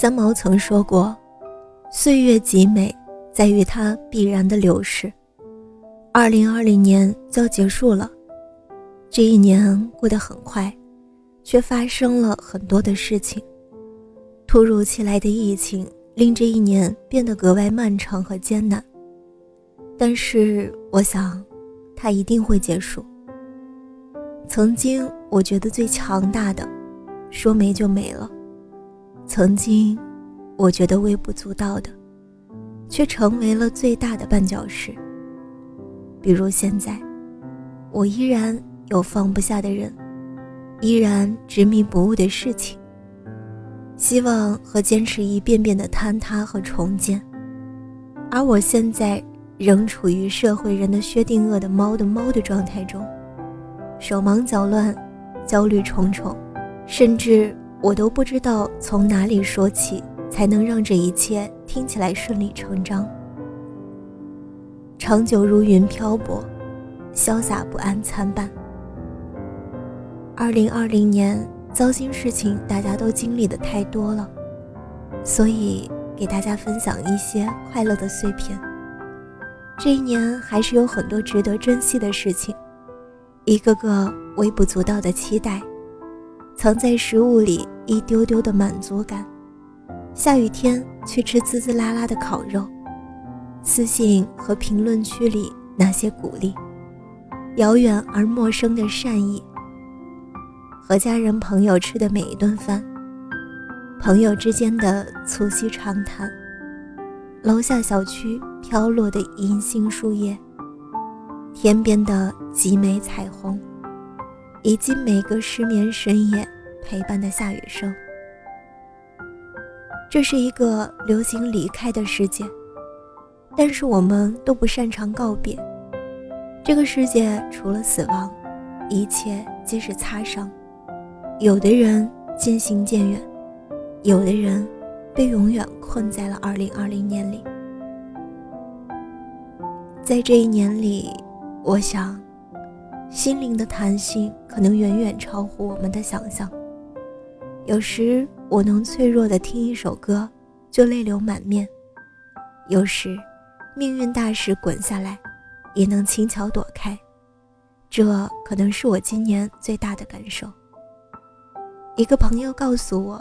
三毛曾说过：“岁月极美，在于它必然的流逝。”二零二零年就要结束了，这一年过得很快，却发生了很多的事情。突如其来的疫情令这一年变得格外漫长和艰难，但是我想，它一定会结束。曾经我觉得最强大的，说没就没了。曾经，我觉得微不足道的，却成为了最大的绊脚石。比如现在，我依然有放不下的人，依然执迷不悟的事情，希望和坚持一遍遍的坍塌和重建。而我现在仍处于社会人的薛定谔的猫的猫的状态中，手忙脚乱，焦虑重重，甚至。我都不知道从哪里说起，才能让这一切听起来顺理成章。长久如云漂泊，潇洒不安参半。二零二零年糟心事情大家都经历的太多了，所以给大家分享一些快乐的碎片。这一年还是有很多值得珍惜的事情，一个个微不足道的期待。藏在食物里一丢丢的满足感，下雨天去吃滋滋啦啦的烤肉，私信和评论区里那些鼓励，遥远而陌生的善意，和家人朋友吃的每一顿饭，朋友之间的促膝长谈，楼下小区飘落的银杏树叶，天边的极美彩虹。以及每个失眠深夜陪伴的下雨声。这是一个流行离开的世界，但是我们都不擅长告别。这个世界除了死亡，一切皆是擦伤。有的人渐行渐远，有的人被永远困在了2020年里。在这一年里，我想。心灵的弹性可能远远超乎我们的想象。有时我能脆弱的听一首歌，就泪流满面；有时，命运大石滚下来，也能轻巧躲开。这可能是我今年最大的感受。一个朋友告诉我，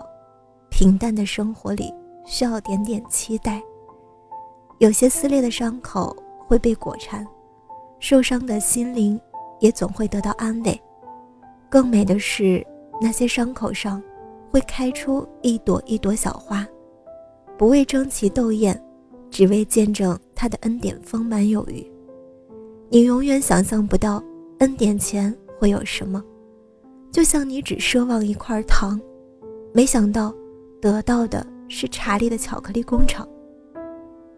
平淡的生活里需要点点期待。有些撕裂的伤口会被裹缠，受伤的心灵。也总会得到安慰。更美的是，那些伤口上会开出一朵一朵小花，不为争奇斗艳，只为见证他的恩典丰满有余。你永远想象不到恩典前会有什么，就像你只奢望一块糖，没想到得到的是查理的巧克力工厂。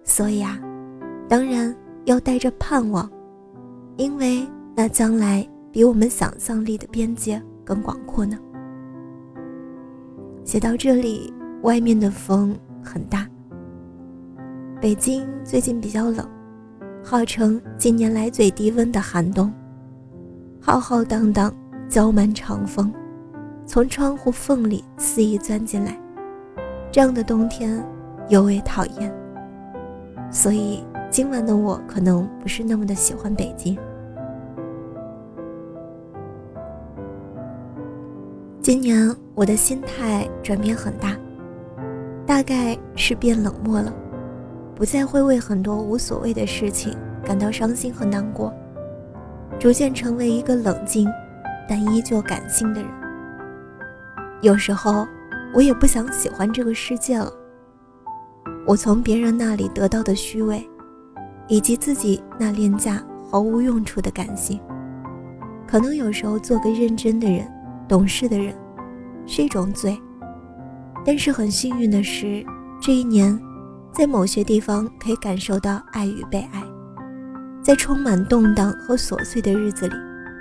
所以啊，当然要带着盼望，因为。那将来比我们想象力的边界更广阔呢。写到这里，外面的风很大。北京最近比较冷，号称近年来最低温的寒冬。浩浩荡荡浇满长风，从窗户缝里肆意钻进来。这样的冬天尤为讨厌。所以今晚的我可能不是那么的喜欢北京。今年我的心态转变很大，大概是变冷漠了，不再会为很多无所谓的事情感到伤心和难过，逐渐成为一个冷静但依旧感性的人。有时候我也不想喜欢这个世界了。我从别人那里得到的虚伪，以及自己那廉价毫无用处的感性，可能有时候做个认真的人。懂事的人是一种罪。但是很幸运的是，这一年，在某些地方可以感受到爱与被爱，在充满动荡和琐碎的日子里，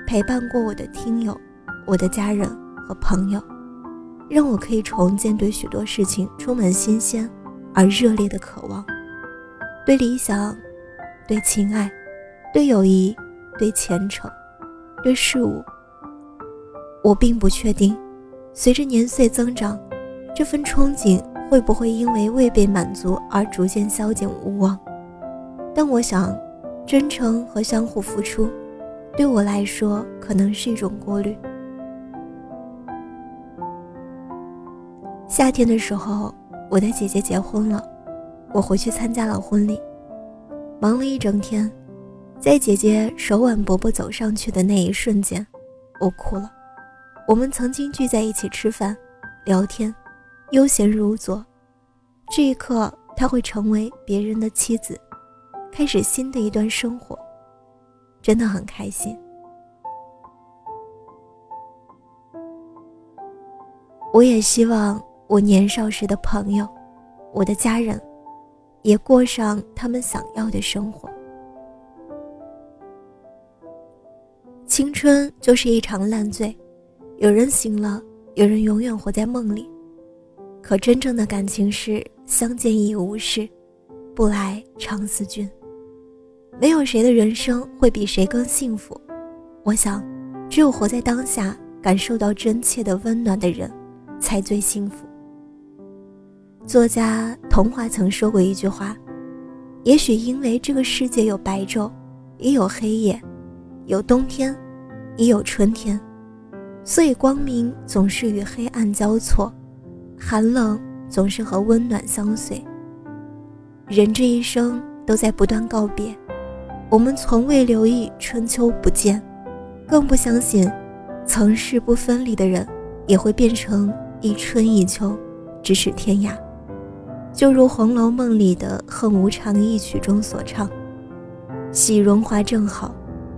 陪伴过我的听友、我的家人和朋友，让我可以重建对许多事情充满新鲜而热烈的渴望，对理想，对情爱，对友谊，对前程。对事物，我并不确定。随着年岁增长，这份憧憬会不会因为未被满足而逐渐消减无望？但我想，真诚和相互付出，对我来说可能是一种过滤。夏天的时候，我的姐姐结婚了，我回去参加了婚礼，忙了一整天。在姐姐手挽伯伯走上去的那一瞬间，我哭了。我们曾经聚在一起吃饭、聊天，悠闲如昨。这一刻，她会成为别人的妻子，开始新的一段生活，真的很开心。我也希望我年少时的朋友，我的家人，也过上他们想要的生活。青春就是一场烂醉，有人醒了，有人永远活在梦里。可真正的感情是相见已无事，不来常思君。没有谁的人生会比谁更幸福。我想，只有活在当下，感受到真切的温暖的人，才最幸福。作家童话曾说过一句话：也许因为这个世界有白昼，也有黑夜，有冬天。也有春天，所以光明总是与黑暗交错，寒冷总是和温暖相随。人这一生都在不断告别，我们从未留意春秋不见，更不相信曾是不分离的人也会变成一春一秋，咫尺天涯。就如《红楼梦》里的《恨无常》一曲中所唱：“喜荣华正好，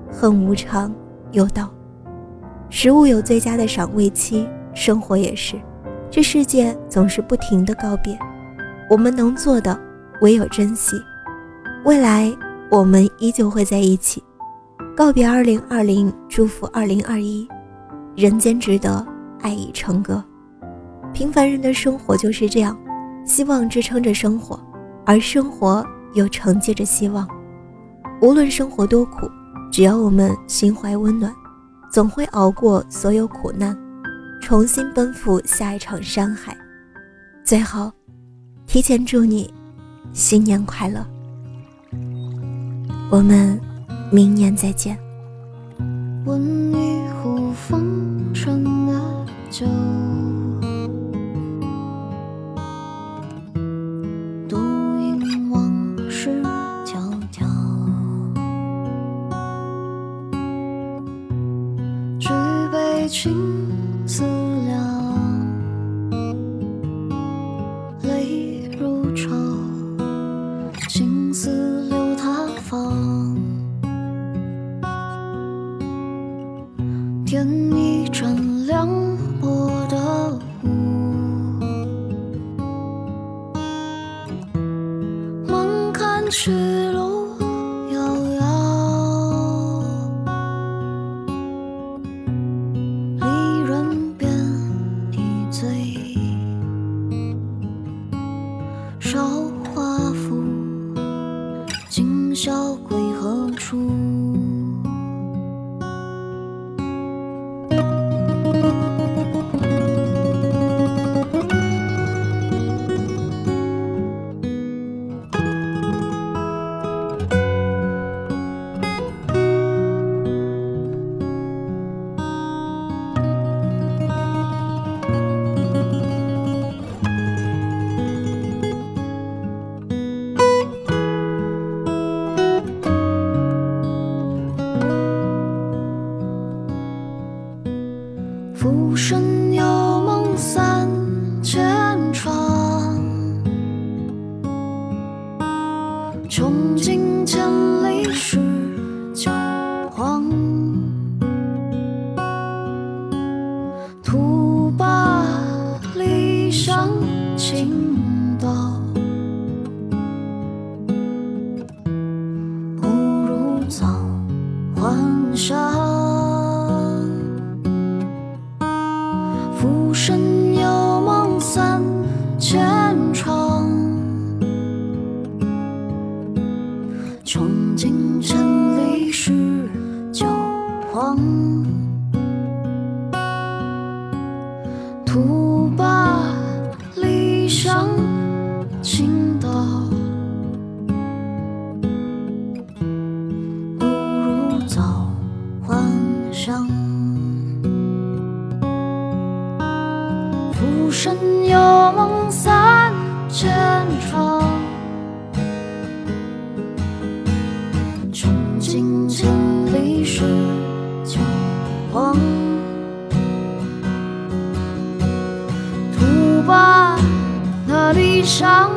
恨无常。”又道：“食物有最佳的赏味期，生活也是。这世界总是不停的告别，我们能做的唯有珍惜。未来我们依旧会在一起。告别二零二零，祝福二零二一。人间值得，爱已成歌。平凡人的生活就是这样，希望支撑着生活，而生活又承接着希望。无论生活多苦。”只要我们心怀温暖，总会熬过所有苦难，重新奔赴下一场山海。最后，提前祝你新年快乐！我们明年再见。问一壶风尘的酒浮生有梦三千场，穷尽千里是旧黄。徒把理想倾倒，不如早幻想。徒伤